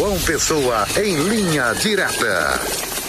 João Pessoa em linha direta.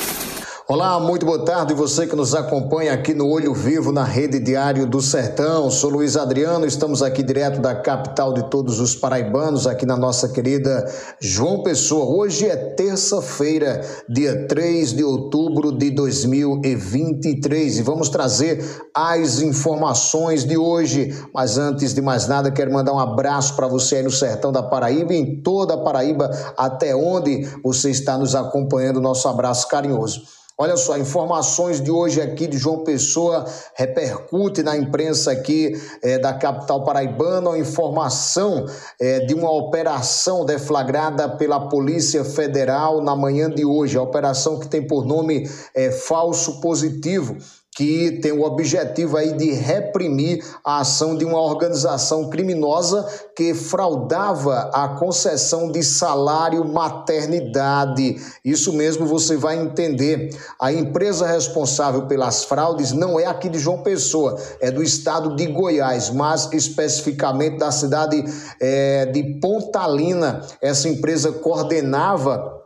Olá, muito boa tarde. Você que nos acompanha aqui no Olho Vivo na Rede Diário do Sertão. Sou Luiz Adriano, estamos aqui direto da capital de todos os paraibanos, aqui na nossa querida João Pessoa. Hoje é terça-feira, dia 3 de outubro de 2023 e vamos trazer as informações de hoje. Mas antes de mais nada, quero mandar um abraço para você aí no Sertão da Paraíba em toda a Paraíba, até onde você está nos acompanhando. Nosso abraço carinhoso. Olha só, informações de hoje aqui de João Pessoa repercute na imprensa aqui é, da capital paraibana a informação é, de uma operação deflagrada pela Polícia Federal na manhã de hoje. A operação que tem por nome é, Falso Positivo que tem o objetivo aí de reprimir a ação de uma organização criminosa que fraudava a concessão de salário maternidade. Isso mesmo você vai entender. A empresa responsável pelas fraudes não é aqui de João Pessoa, é do estado de Goiás, mas especificamente da cidade é, de Pontalina. Essa empresa coordenava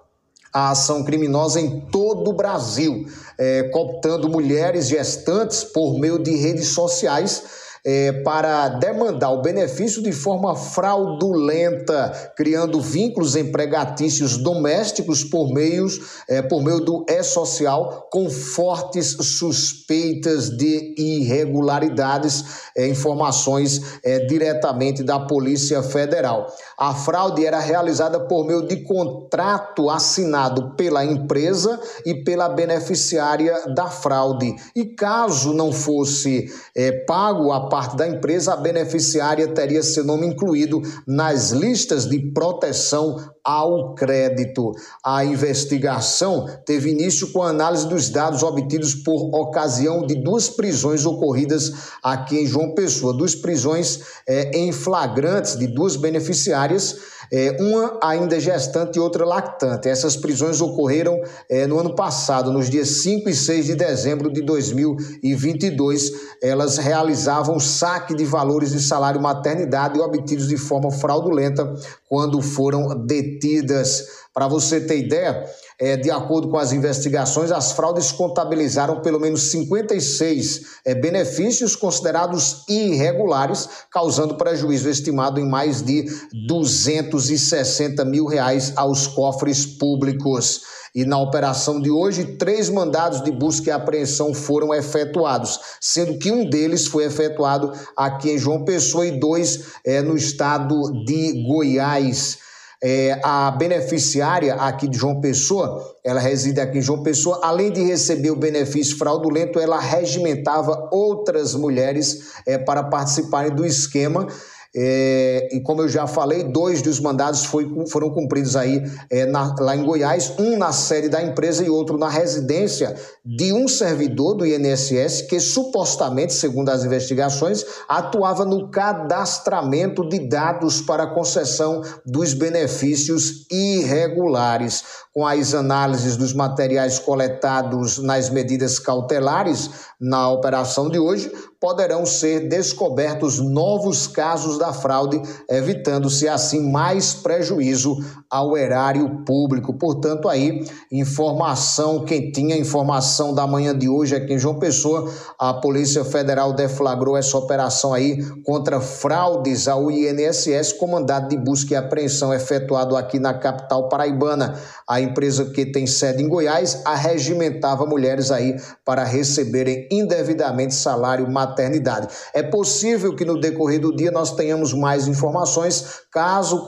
a ação criminosa em todo o Brasil, é, cooptando mulheres gestantes por meio de redes sociais é, para demandar o benefício de forma fraudulenta, criando vínculos empregatícios domésticos por, meios, é, por meio do e-social, com fortes suspeitas de irregularidades, é, informações é, diretamente da Polícia Federal. A fraude era realizada por meio de contrato assinado pela empresa e pela beneficiária da fraude. E caso não fosse é, pago a parte da empresa, a beneficiária teria seu nome incluído nas listas de proteção ao crédito. A investigação teve início com a análise dos dados obtidos por ocasião de duas prisões ocorridas aqui em João Pessoa, duas prisões é, em flagrantes de duas beneficiárias é, uma ainda gestante e outra lactante. Essas prisões ocorreram é, no ano passado, nos dias 5 e 6 de dezembro de 2022. Elas realizavam saque de valores de salário maternidade obtidos de forma fraudulenta quando foram detidas. Para você ter ideia, é, de acordo com as investigações, as fraudes contabilizaram pelo menos 56 é, benefícios considerados irregulares, causando prejuízo estimado em mais de 260 mil reais aos cofres públicos. E na operação de hoje, três mandados de busca e apreensão foram efetuados, sendo que um deles foi efetuado aqui em João Pessoa e dois é, no estado de Goiás. É, a beneficiária aqui de João Pessoa, ela reside aqui em João Pessoa, além de receber o benefício fraudulento, ela regimentava outras mulheres é, para participarem do esquema é, e como eu já falei, dois dos mandados foi, foram cumpridos aí é, na, lá em Goiás, um na sede da empresa e outro na residência de um servidor do INSS que supostamente, segundo as investigações, atuava no cadastramento de dados para concessão dos benefícios irregulares. Com as análises dos materiais coletados nas medidas cautelares na operação de hoje, poderão ser descobertos novos casos da fraude, evitando-se assim mais prejuízo ao erário público. Portanto, aí, informação, quem tinha informação da manhã de hoje aqui em João Pessoa, a Polícia Federal deflagrou essa operação aí contra fraudes ao INSS, comandado de busca e apreensão efetuado aqui na capital paraibana. A empresa que tem sede em Goiás arregimentava mulheres aí para receberem indevidamente salário material É possível que no decorrer do dia nós tenhamos mais informações. Caso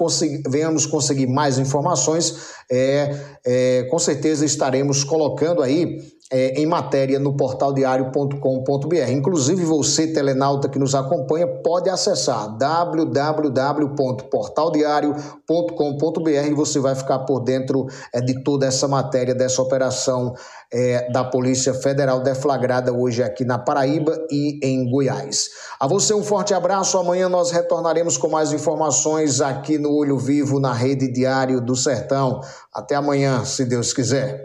venhamos conseguir mais informações, é, é, com certeza estaremos colocando aí é, em matéria no portaldiario.com.br. Inclusive, você, telenauta que nos acompanha, pode acessar www.portaldiario.com.br e você vai ficar por dentro é, de toda essa matéria, dessa operação é, da Polícia Federal deflagrada hoje aqui na Paraíba e em Goiás. A você um forte abraço. Amanhã nós retornaremos com mais informações aqui no Olho Vivo, na Rede Diário do Sertão. Até amanhã, se Deus quiser.